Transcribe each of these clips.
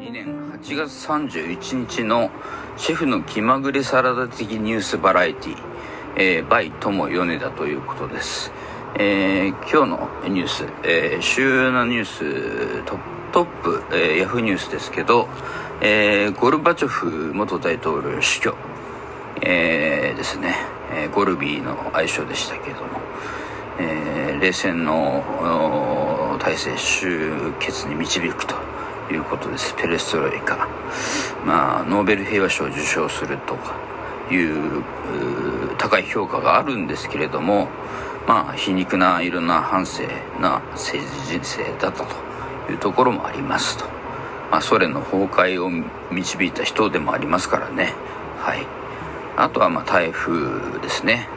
2年8月31日のシェフの気まぐれサラダ的ニュースバラエティ、えー、バイ友米田ということです。えー、今日のニュース、えー、主要なニューストトップ、えー、ヤフーニュースですけど、えー、ゴルバチョフ元大統領死去、えー、ですね、えー、ゴルビーの愛称でしたけども、えー、冷戦の体制終結に導くということです。ペレストロイカ。まあノーベル平和賞を受賞するという高い評価があるんですけれどもまあ皮肉ないろんな反省な政治人生だったというところもありますと、まあ、ソ連の崩壊を導いた人でもありますからね。はい。あとはまあ台風ですね。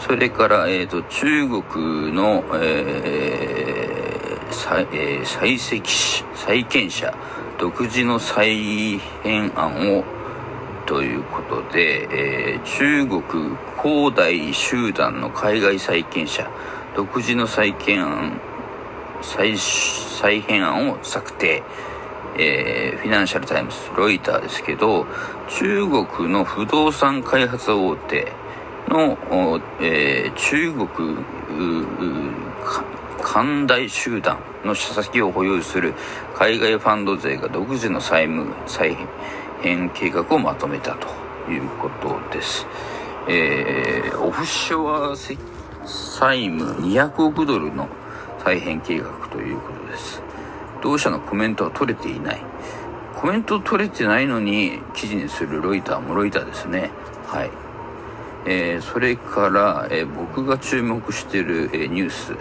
それから、えーと、中国の、えー再えー、採石債権者独自の再編案をということで、えー、中国恒大集団の海外債権者独自の債権案再再編案を策定、えー、フィナンシャル・タイムズロイターですけど中国の不動産開発大手の、えー、中国寛大集団の社先を保有する海外ファンド税が独自の債務再編計画をまとめたということです。えー、オフショア債務200億ドルの再編計画ということです。同社のコメントは取れていない。コメント取れてないのに記事にするロイターもロイターですね。はい。えー、それから、えー、僕が注目している、えー、ニュース。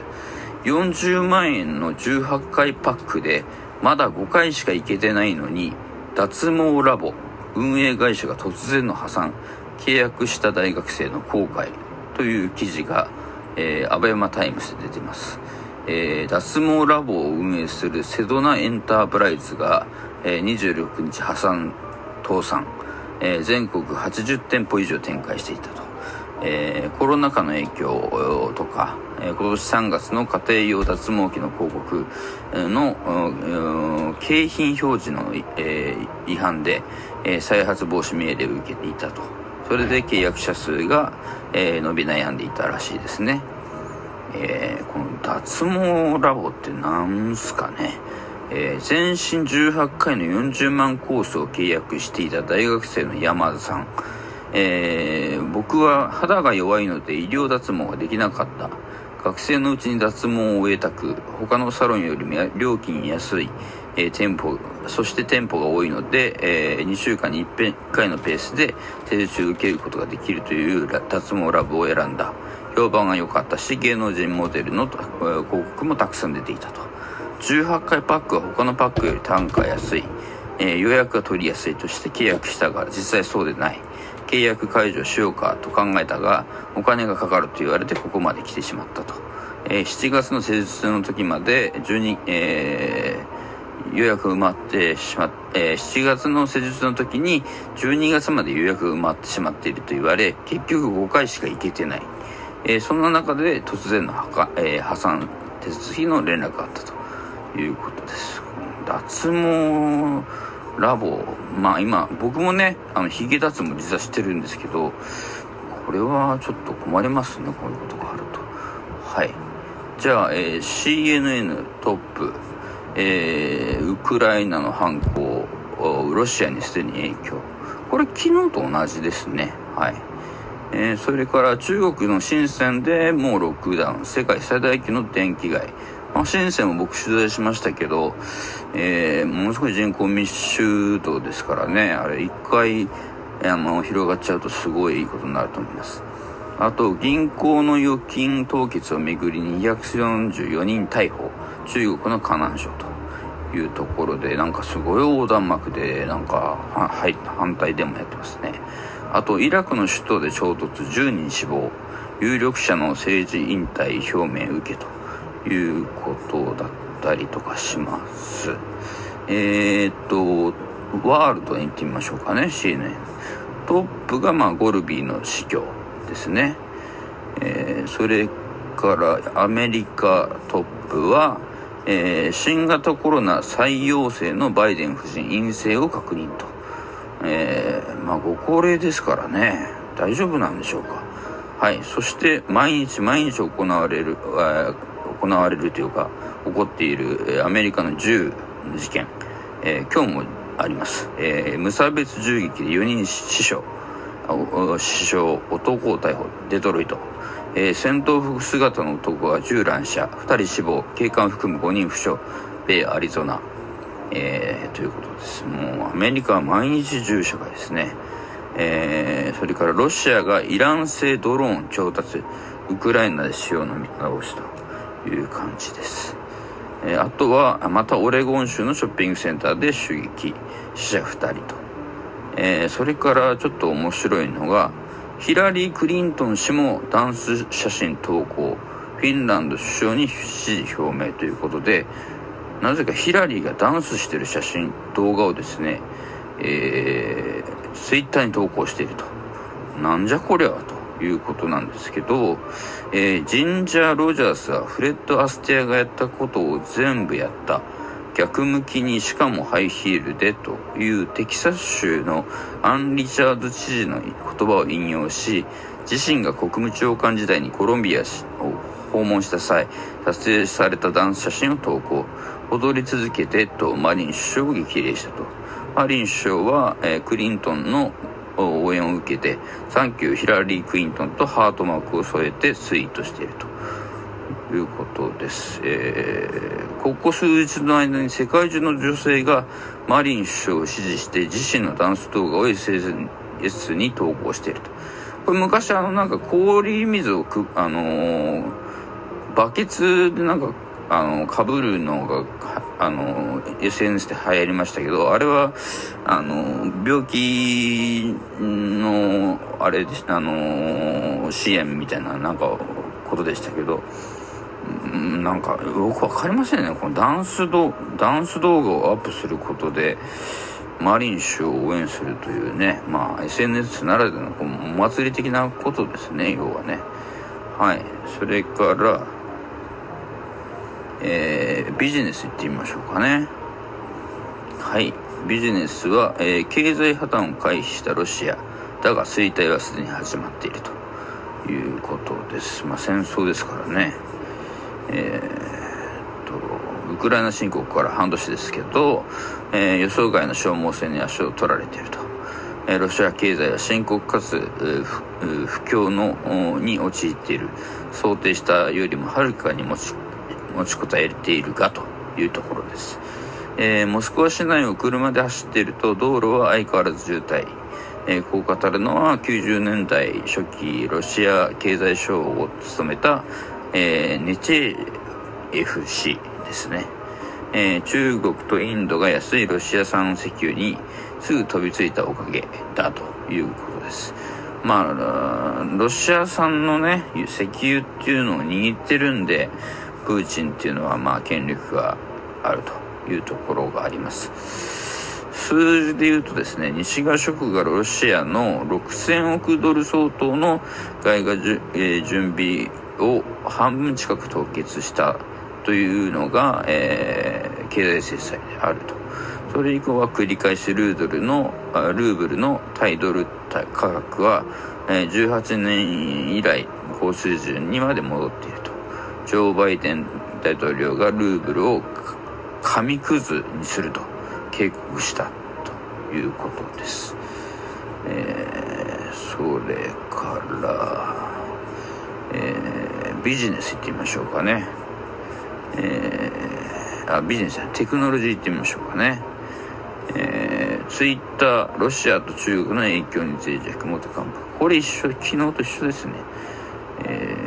40万円の18回パックでまだ5回しか行けてないのに脱毛ラボ運営会社が突然の破産契約した大学生の後悔という記事が、えー、アベマタイムズで出てます、えー、脱毛ラボを運営するセドナエンタープライズが、えー、26日破産倒産、えー、全国80店舗以上展開していたと。えー、コロナ禍の影響とか、え、今年3月の家庭用脱毛器の広告の景品表示の、違反で、え、再発防止命令を受けていたと。それで契約者数が、伸び悩んでいたらしいですね、えー、この脱毛ラボってなんすかね。えー、全身18回の40万コースを契約していた大学生の山田さん。えー、僕は肌が弱いので医療脱毛ができなかった。学生のうちに脱毛を終えたく、他のサロンよりも料金安い、えー、店舗、そして店舗が多いので、えー、2週間に 1, 1回のペースで手術を受けることができるという脱毛ラブを選んだ。評判が良かったし、芸能人モデルの広告もたくさん出ていたと。18回パックは他のパックより単価安い。えー、予約が取りやすいとして契約したが、実際そうでない。契約解除しようかと考えたが、お金がかかると言われてここまで来てしまったと。えー、7月の施術の時まで12、えー、予約埋まってしまっ、えー、7月の施術の時に12月まで予約埋まってしまっていると言われ、結局5回しか行けてない。えー、そんな中で突然の破,、えー、破産手続きの連絡があったということです。脱毛ラボ、まあ今、僕もね、あの、ヒゲ脱毛実はしてるんですけど、これはちょっと困りますね、こういうことがあると。はい。じゃあ、えー、CNN トップ、えー、ウクライナの犯行、ロシアにすでに影響。これ昨日と同じですね。はい。えー、それから中国の深センでもうロックダウン。世界最大級の電気街。まあ、深センも僕取材しましたけど、えー、ものすごい人口密集度ですからね、あれ一回、あの、広がっちゃうとすごいいいことになると思います。あと、銀行の預金凍結をめぐり244人逮捕、中国の河南省というところで、なんかすごい横断幕で、なんか、は、はい、反対デモやってますね。あと、イラクの首都で衝突10人死亡、有力者の政治引退表明受けということだったりとかします。えー、っと、ワールドに行ってみましょうかね、CNN。トップが、まあ、ゴルビーの死去ですね。えー、それからアメリカトップは、えー、新型コロナ再陽性のバイデン夫人陰性を確認と。えー、まあご高齢ですからね、大丈夫なんでしょうか。はい。そして、毎日毎日行われる、行われるというか、起こっている、アメリカの銃事件、えー、今日もあります。えー、無差別銃撃で4人死傷、死傷、男を逮捕、デトロイト。えー、戦闘服姿の男が銃乱射、2人死亡、警官含む5人負傷、米アリゾナ。えー、ということです。もうアメリカは毎日銃社会ですね。えー、それからロシアがイラン製ドローン調達、ウクライナで使用の見直しという感じです。え、あとは、またオレゴン州のショッピングセンターで襲撃、死者2人と。えー、それからちょっと面白いのが、ヒラリー・クリントン氏もダンス写真投稿、フィンランド首相に支持表明ということで、なぜかヒラリーがダンスしてる写真、動画をですね、えー、ツイッターに投稿していると。なんじゃこりゃということなんですけど、えー、ジンジャー・ロジャースはフレッド・アステアがやったことを全部やった。逆向きにしかもハイヒールでというテキサス州のアン・リチャード知事の言葉を引用し自身が国務長官時代にコロンビアを訪問した際撮影されたダンス写真を投稿踊り続けてとマリン首相を激励したとマリン首相は、えー、クリントンの応援を受けてサンキューヒラリー・クリントンとハートマークを添えてツイートしているということです。えー、ここ数日の間に世界中の女性がマリン首相を支持して自身のダンス動画を SNS に投稿していると。これ昔あのなんか氷水をく、あのー、バケツでなんか、あの、被るのが、あの、SNS で流行りましたけど、あれは、あの、病気の、あれでした、あの、支援みたいな、なんか、ことでしたけど、なんかよくわかりませんね。このダンス動、ダンス動画をアップすることで、マリン氏を応援するというね、まあ SNS ならではのこうお祭り的なことですね、要はね。はい。それから、えー、ビジネス行ってみましょうかね。はい。ビジネスは、えー、経済破綻を回避したロシア。だが衰退はすでに始まっているということです。まあ戦争ですからね。えー、と、ウクライナ侵攻から半年ですけど、えー、予想外の消耗戦に足を取られていると。えー、ロシア経済は深刻かつ、不況のに陥っている。想定したよりもはるかに持ち、持ちこたえているがというところです。えー、モスクワ市内を車で走っていると道路は相変わらず渋滞。えー、こう語るのは90年代初期ロシア経済省を務めたえー、ネチェエフ氏ですね。えー、中国とインドが安いロシア産石油にすぐ飛びついたおかげだということです。まあ、ロシア産のね、石油っていうのを握ってるんで、プーチンっていうのはまあ権力があるというところがあります。数字で言うとですね、西側諸国がロシアの6000億ドル相当の外貨、えー、準備を半分近く凍結したというのが、えー、経済制裁であると。それ以降は繰り返しルードルの、ルーブルの対ドル価格は、18年以来高水準にまで戻っていると。ジョー・バイデン大統領がルーブルを紙くずにすると警告したということです。えー、それから、えー、ビジネス行ってみましょうかね。えー、あ、ビジネステクノロジー行ってみましょうかね。えー、ツイッター、ロシアと中国の影響に脆弱、元幹部。これ一緒、昨日と一緒ですね。えー、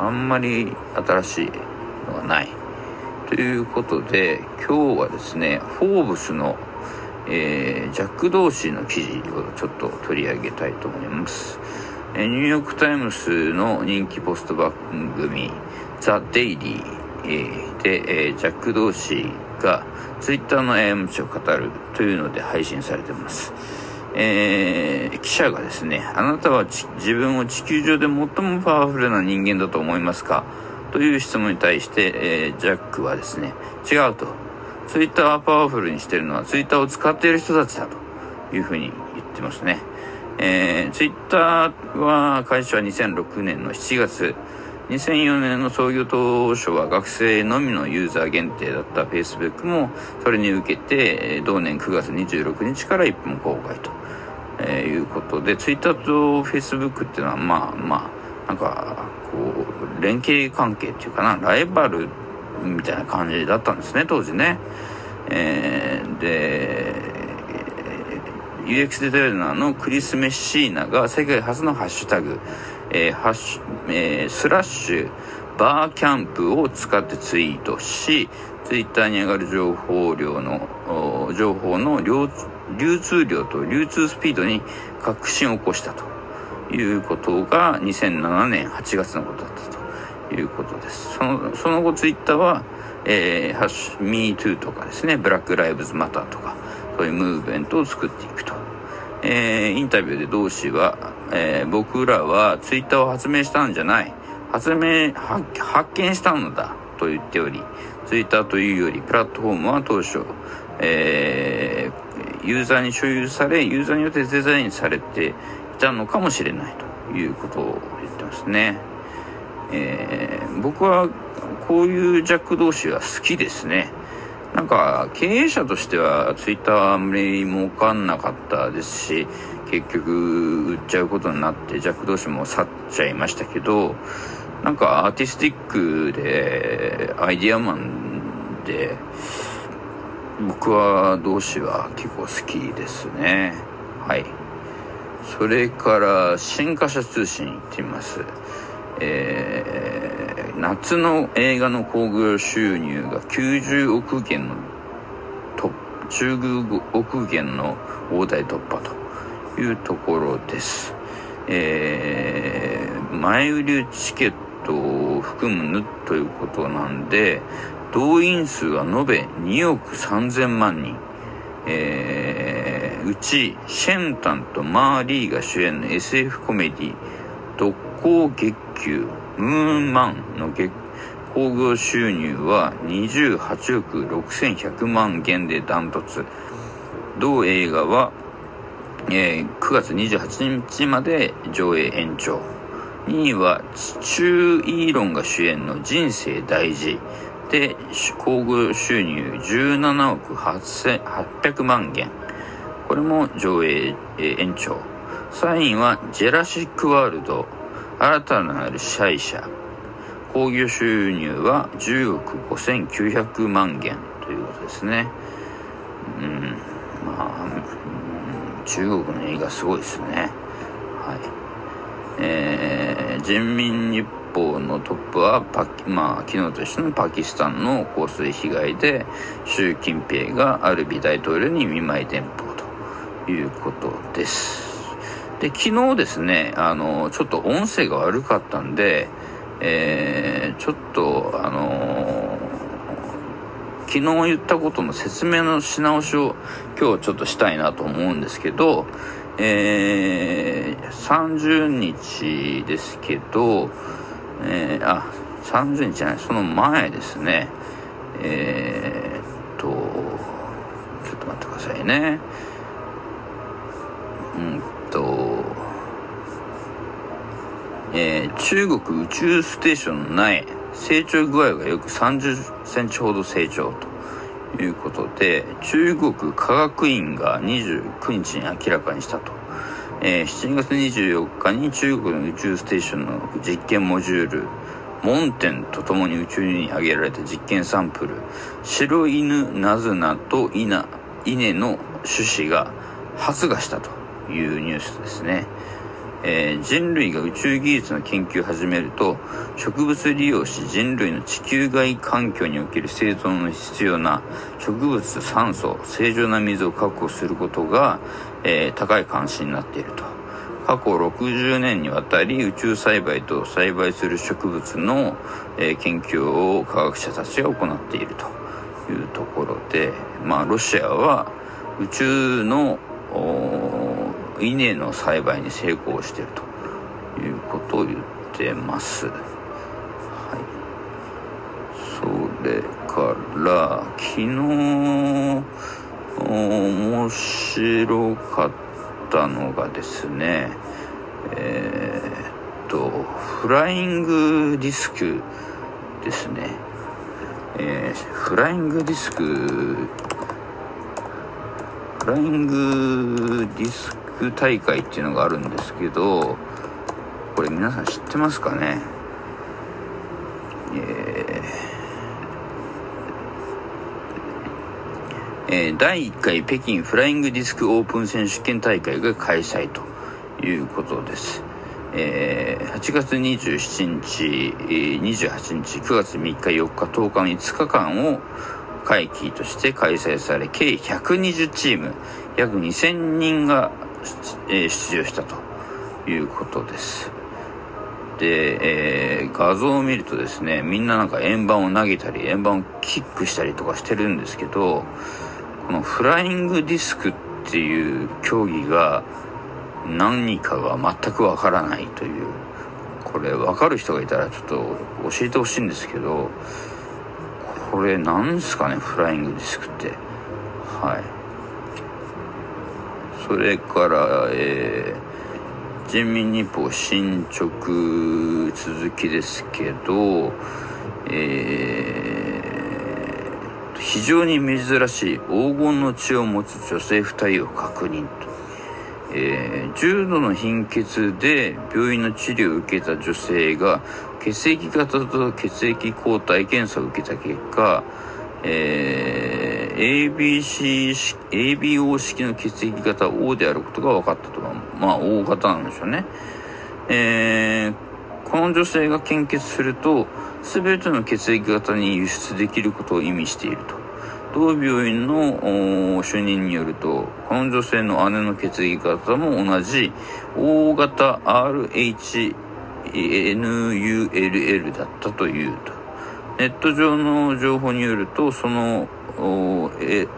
あんまり新しいのがない。ということで、今日はですね、フォーブスの、えー、ジャック・ドーシーの記事をちょっと取り上げたいと思いますえ。ニューヨークタイムズの人気ポスト番組、ザ・デイリーでえ、ジャック・ドーシーがツイッターの過ちを語るというので配信されてます。えー、記者がですね、あなたは自分を地球上で最もパワフルな人間だと思いますか？という質問に対して、えー、ジャックはですね、違うと。ツイッターをパワフルにしてるのはツイッターを使っている人たちだというふうに言ってますね。えー、ツイッターは開始は2006年の7月、2004年の創業当初は学生のみのユーザー限定だった Facebook もそれに受けて同年9月26日から一本公開と、えー、いうことで Twitter と Facebook っていうのはまあまあなんかこう連携関係っていうかなライバルみたいな感じだったんですね当時ね。えー、で UX デザイナーのクリス・メッシーナが世界初のハッシュタグえー、ハッシュ、えー、スラッシュ、バーキャンプを使ってツイートし、ツイッターに上がる情報量の、情報の流通量と流通スピードに革新を起こしたということが2007年8月のことだったということです。その、その後ツイッターは、えー、ハッシュ、MeToo とかですね、ブラックライブズマターとか、そういうムーブメントを作っていくと。えー、インタビューで同志は、えー、僕らはツイッターを発明したんじゃない。発明、発見したのだと言っており、ツイッターというより、プラットフォームは当初、えー、ユーザーに所有され、ユーザーによってデザインされていたのかもしれないということを言ってますね。えー、僕はこういうジャック同士は好きですね。なんか経営者としてはツイッターはあんまり儲かんなかったですし結局売っちゃうことになってジャック同士も去っちゃいましたけどなんかアーティスティックでアイディアマンで僕は同士は結構好きですね。はい。それから新華社通信行ってみます。えー、夏の映画の興行収入が90億元の15億元の大台突破というところです。えー、前売りチケットを含むということなんで、動員数は延べ2億3000万人。えー、うち、シェンタンとマーリーが主演の SF コメディ、特攻月級ムーンマンの月興行収入は28億6100万元でダントツ。同映画は、えー、9月28日まで上映延長。2位は、チュー・イーロンが主演の人生大事。で、興行収入17億800万元。これも上映、延長。3位は、ジェラシック・ワールド。新たなる支配者興行収入は10億5900万元ということですねうんまあ、中国の映画すごいですねはいえー、人民日報のトップはパまあ、昨日と一緒のパキスタンの洪水被害で習近平がアルビ大統領に見舞い電報ということです。で、昨日ですね、あの、ちょっと音声が悪かったんで、えー、ちょっと、あの昨日言ったことの説明のし直しを今日ちょっとしたいなと思うんですけど、えー、30日ですけど、えー、あ、30日じゃない、その前ですね、えー、っと、ちょっと待ってくださいね。うんと、えー、中国宇宙ステーションの苗、成長具合が約30センチほど成長ということで、中国科学院が29日に明らかにしたと。えー、7月24日に中国の宇宙ステーションの実験モジュール、モンテンとともに宇宙に上げられた実験サンプル、白犬ナズナとイナ、稲の種子が発芽したと。いうニュースですね。えー、人類が宇宙技術の研究を始めると植物利用し人類の地球外環境における生存の必要な植物酸素正常な水を確保することが、えー、高い関心になっていると過去60年にわたり宇宙栽培と栽培する植物の、えー、研究を科学者たちが行っているというところでまあロシアは宇宙の稲の栽培に成功しているということを言ってます。はい。それから昨日面白かったのがですねえー、っとフライングディスクですね、えー、フライングディスクフライングディスク大会っていうのがあるんですけどこれ皆さん知ってますかねえーえー、第1回北京フライングディスクオープン選手権大会が開催ということです。えー、8月27日、28日、9月3日、4日、10日の5日間を会期として開催され、計120チーム、約2000人が、えー、出場したということです。で、えー、画像を見るとですね、みんななんか円盤を投げたり、円盤をキックしたりとかしてるんですけど、このフライングディスクっていう競技が何かが全くわからないという、これわかる人がいたらちょっと教えてほしいんですけど、これなんすかね、フライングディスクって。はい。それから、えー、人民日報進捗続きですけど、えー、非常に珍しい黄金の血を持つ女性2人を確認と。えー、重度の貧血で病院の治療を受けた女性が血液型と血液抗体検査を受けた結果、えー、ABC ABO 式の血液型 O であることが分かったとは、まあ、O 型なんでしょうね。えー、この女性が献血すると、すべての血液型に輸出できることを意味していると。同病院の主任によると、この女性の姉の血液型も同じ O 型 RHNULL だったというと。ネット上の情報によると、その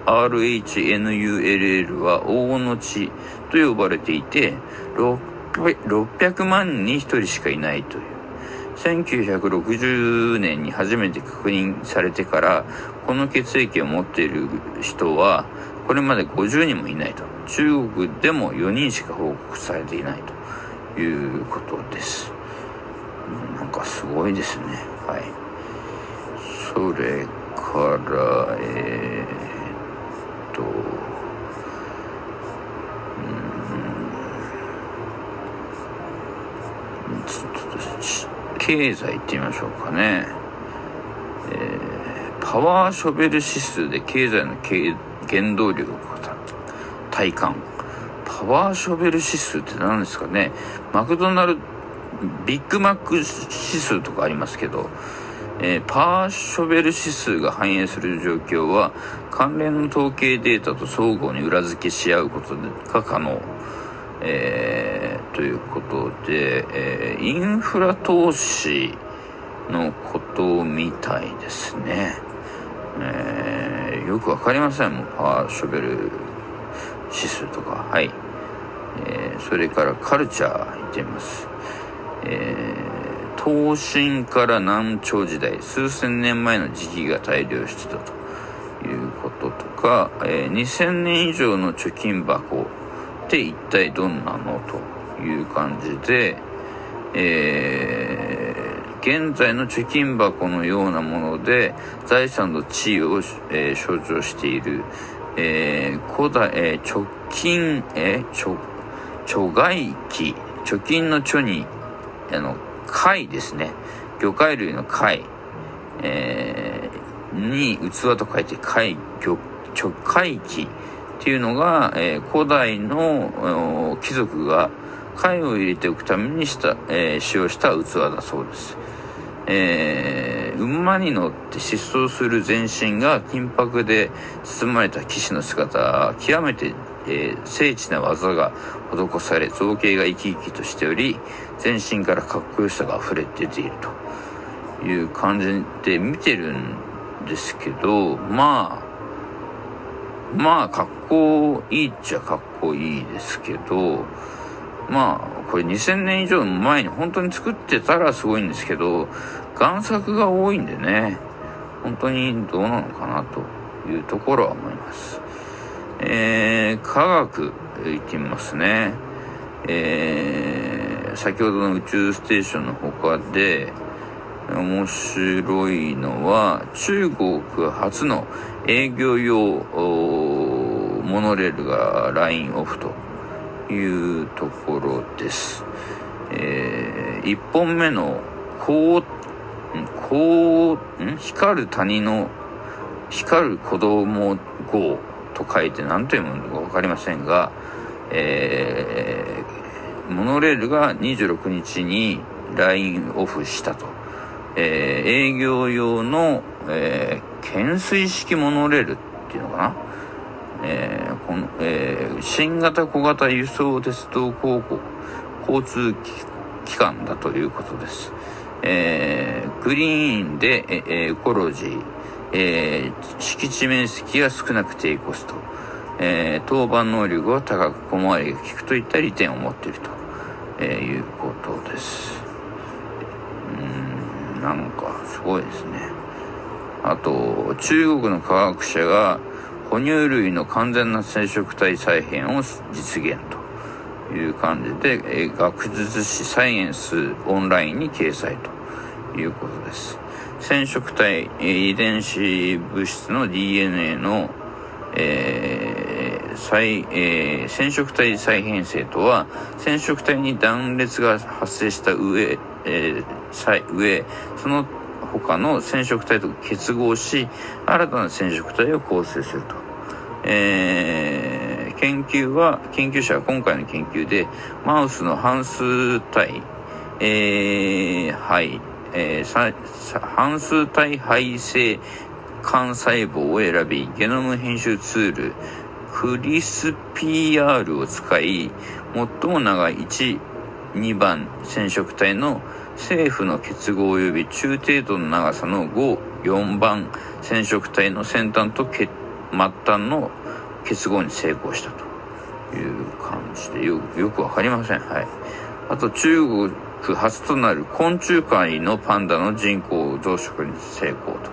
RHNULL は黄金の血と呼ばれていて、600万人に1人しかいないという。1960年に初めて確認されてから、この血液を持っている人は、これまで50人もいないと。中国でも4人しか報告されていないということです。なんかすごいですね。はい。それから、えー、っと、うん、ちょっと、経済って言いましょうかね。えー、パワーショベル指数で経済の原動力を体感。パワーショベル指数って何ですかねマクドナルド、ビッグマック指数とかありますけど、えー、パーショベル指数が反映する状況は関連の統計データと相互に裏付けし合うことが可能、えー、ということで、えー、インフラ投資のことみたいですね、えー、よくわかりません。もんパワーショベル指数とか。はい、えー、それからカルチャーいってみます、えー東進から南朝時代、数千年前の時期が大量してたということとか、えー、2000年以上の貯金箱って一体どんなのという感じで、えー、現在の貯金箱のようなもので財産の地位を、えー、象徴している、えー、古代、えー、貯金、えー、貯、貯外期、貯金の貯に、あの、貝ですね。魚介類の貝、えー、に器と書いて貝、魚、直貝器っていうのが、えー、古代の貴族が貝を入れておくためにした、えー、使用した器だそうです。えー、馬に乗って疾走する全身が金箔で包まれた騎士の姿は、極めてえー、精緻な技が施され、造形が生き生きとしており、全身からかっこよさが溢れ出ているという感じで見てるんですけど、まあ、まあ、かっこいいっちゃかっこいいですけど、まあ、これ2000年以上前に本当に作ってたらすごいんですけど、贋作が多いんでね、本当にどうなのかなというところは思います。えー、科学いってみますね。えー、先ほどの宇宙ステーションの他で、面白いのは、中国初の営業用モノレールがラインオフというところです。えー、1本目のこう、こう、光る谷の、光る子供号と書いて何というものか分かりませんが、えー、モノレールが26日にラインオフしたと。えー、営業用の、えー、懸垂式モノレールっていうのかな、えーこのえー、新型小型輸送鉄道交交通機関だということです。えー、グリーンで、えー、エコロジー、えー、敷地面積が少なく低コスト、えー、当番能力が高く小回りが利くといった利点を持っていると、えー、いうことです。うんなんかすごいですね。あと、中国の科学者が哺乳類の完全な染色体再編を実現という感じで、え学術誌サイエンスオンラインに掲載ということです。染色体、遺伝子物質の DNA の、えー再えー、染色体再編成とは染色体に断裂が発生した上えー、上、その他の染色体と結合し、新たな染色体を構成すると。えー、研究は、研究者は今回の研究で、マウスの半数体、えー、はい、えー、半数体肺性幹細胞を選び、ゲノム編集ツール、クリス PR を使い、最も長い1、2番染色体の政府の結合及び中程度の長さの5、4番染色体の先端と末端の結合に成功したという感じでよよくわかりません。はい。あと中国初となる昆虫界のパンダの人工増殖に成功と。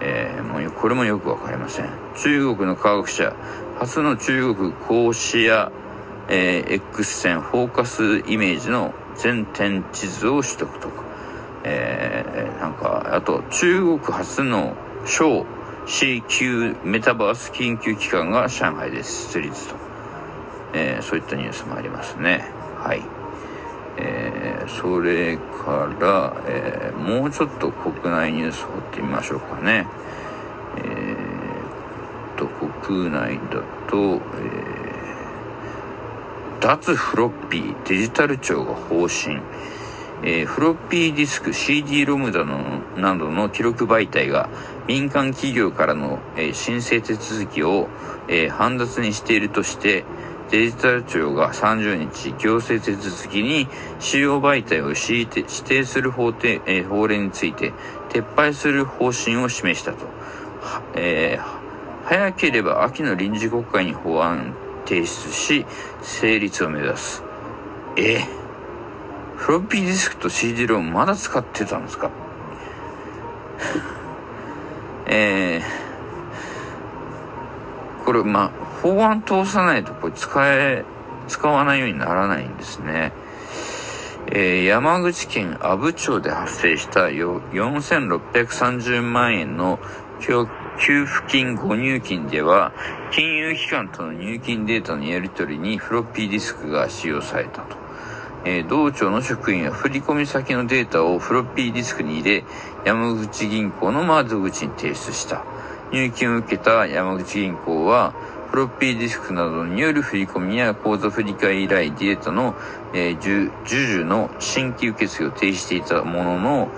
えー、もうこれもよくわかりません。中国の科学者、初の中国高視野えー、X 線フォーカスイメージの全天地図を取得とか、えー、なんか、あと中国初の小 C 級メタバース研究機関が上海で設立と、えー、そういったニュースもありますね。はい。えー、それから、えー、もうちょっと国内ニュースを追ってみましょうかね。えー、と、国内だと、え脱フロッピーデジタル庁が方針、えー、フロッピーディスク CD-ROM などのなどの記録媒体が民間企業からの、えー、申請手続きを、えー、煩雑にしているとしてデジタル庁が30日行政手続きに使用媒体を指定する法定、えー、法令について撤廃する方針を示したと、えー、早ければ秋の臨時国会に法案提出し、成立を目指す。え？フロッピーディスクと CD ロームまだ使ってたんですか？えー、これ、まあ法案通さないとこれ使え、使わないようにならないんですね。えー、山口県阿武町で発生した4630万円の給付金誤入金では、金融機関との入金データのやり取りにフロッピーディスクが使用されたと。えー、道庁の職員は振込先のデータをフロッピーディスクに入れ、山口銀行の窓口に提出した。入金を受けた山口銀行は、フロッピーディスクなどによる振込や口座振替依頼データの、えー、授受の新規受付を停止していたものの、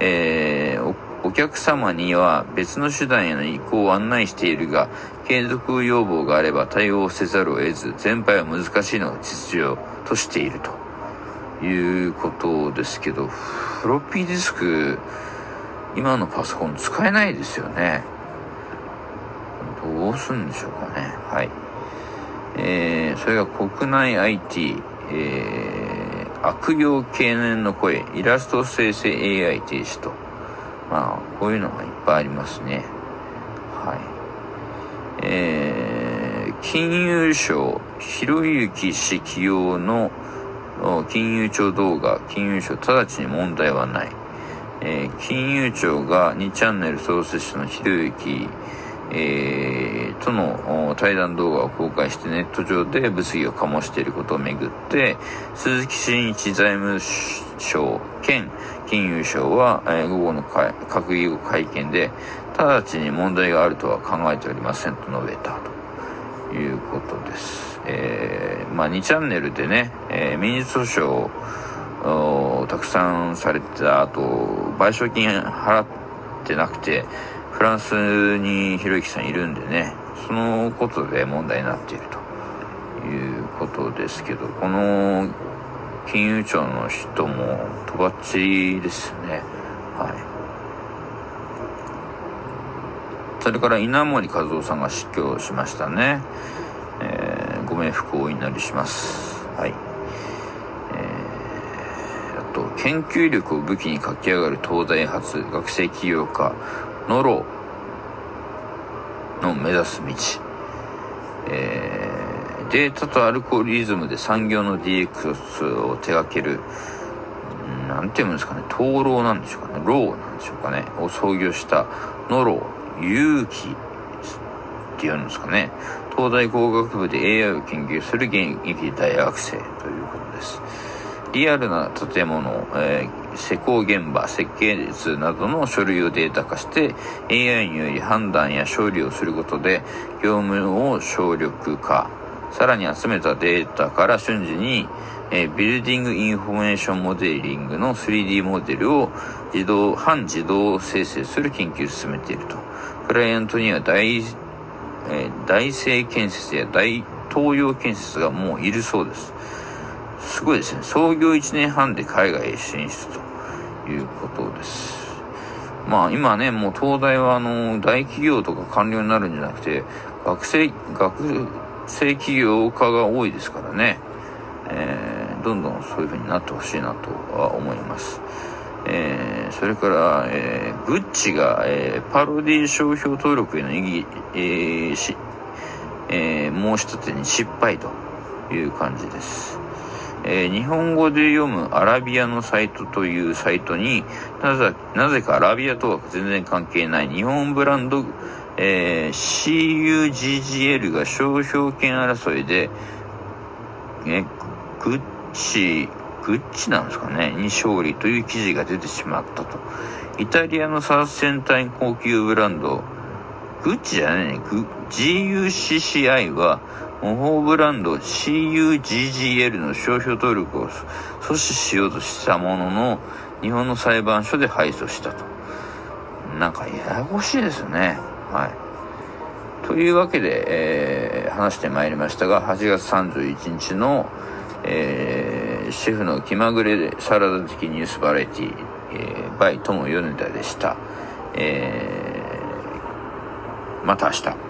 えー、お客様には別の手段への移行を案内しているが、継続要望があれば対応せざるを得ず、全廃は難しいのが実情としているということですけど、フロッピーディスク、今のパソコン使えないですよね。どうするんでしょうかね。はい。えー、それが国内 IT、えー、悪用懸念の声、イラスト生成 AI 停止と。まあ、こういうのがいっぱいありますね。はい。えー、金融省、ひろゆき氏起用の金融庁動画、金融省直ちに問題はない。えー、金融庁が2チャンネル創設者のひろゆき、えー、との対談動画を公開してネット上で物議を醸していることをめぐって、鈴木真一財務省兼金融省は、えー、午後の閣議後会見で、直ちに問題があるとは考えておりませんと述べたということです。えー、まあ2チャンネルでね、えー、民事訴訟をたくさんされてた後、賠償金払ってなくて、フランスにひろゆきさんいるんでね、そのことで問題になっているということですけど、この金融庁の人もとばっちりですね。はい。それから稲森和夫さんが死去しましたね。えー、ご冥福をお祈りします。はい。えー、あと、研究力を武器に駆け上がる東大発学生起業家、ノロの目指す道、えー、データとアルゴリズムで産業の DX を手掛ける、なんていうんですかね、灯籠なんでしょうかね、ローなんでしょうかね、を創業した。ノロ勇気っていうんですかね、東大工学部で AI を研究する現役大学生ということです。リアルな建物、えー、施工現場、設計図などの書類をデータ化して AI により判断や処理をすることで業務を省力化。さらに集めたデータから瞬時に、えー、 Building Information Modeling の 3D モデルを自動、半自動生成する研究を進めていると。クライアントには大、えー、大成建設や大東洋建設がもういるそうです。すごいですね。創業1年半で海外へ進出ということです。まあ今ね、もう東大はあの、大企業とか官僚になるんじゃなくて、学生、学生企業家が多いですからね。えー、どんどんそういう風になってほしいなとは思います。えー、それから、えー、グッチが、えー、パロディ商標登録への異議、えー、し、えー、申し立てに失敗という感じです。えー、日本語で読むアラビアのサイトというサイトになぜなぜかアラビアとは全然関係ない。日本ブランド、えー、CUGGL が商標権争いで、ね、グッチ、グッチなんですかね、に勝利という記事が出てしまったと。イタリアのサースセンター高級ブランド、グッチじゃないね、GUCCI は模倣ブランド CUGGL の商標登録を阻止しようとしたものの、日本の裁判所で敗訴したと。なんかややこしいですね。はい。というわけで、えー、話してまいりましたが、8月31日の、えー、シェフの気まぐれサラダ的ニュースバラエティ、えー、バイ友米田でした。えー、また明日。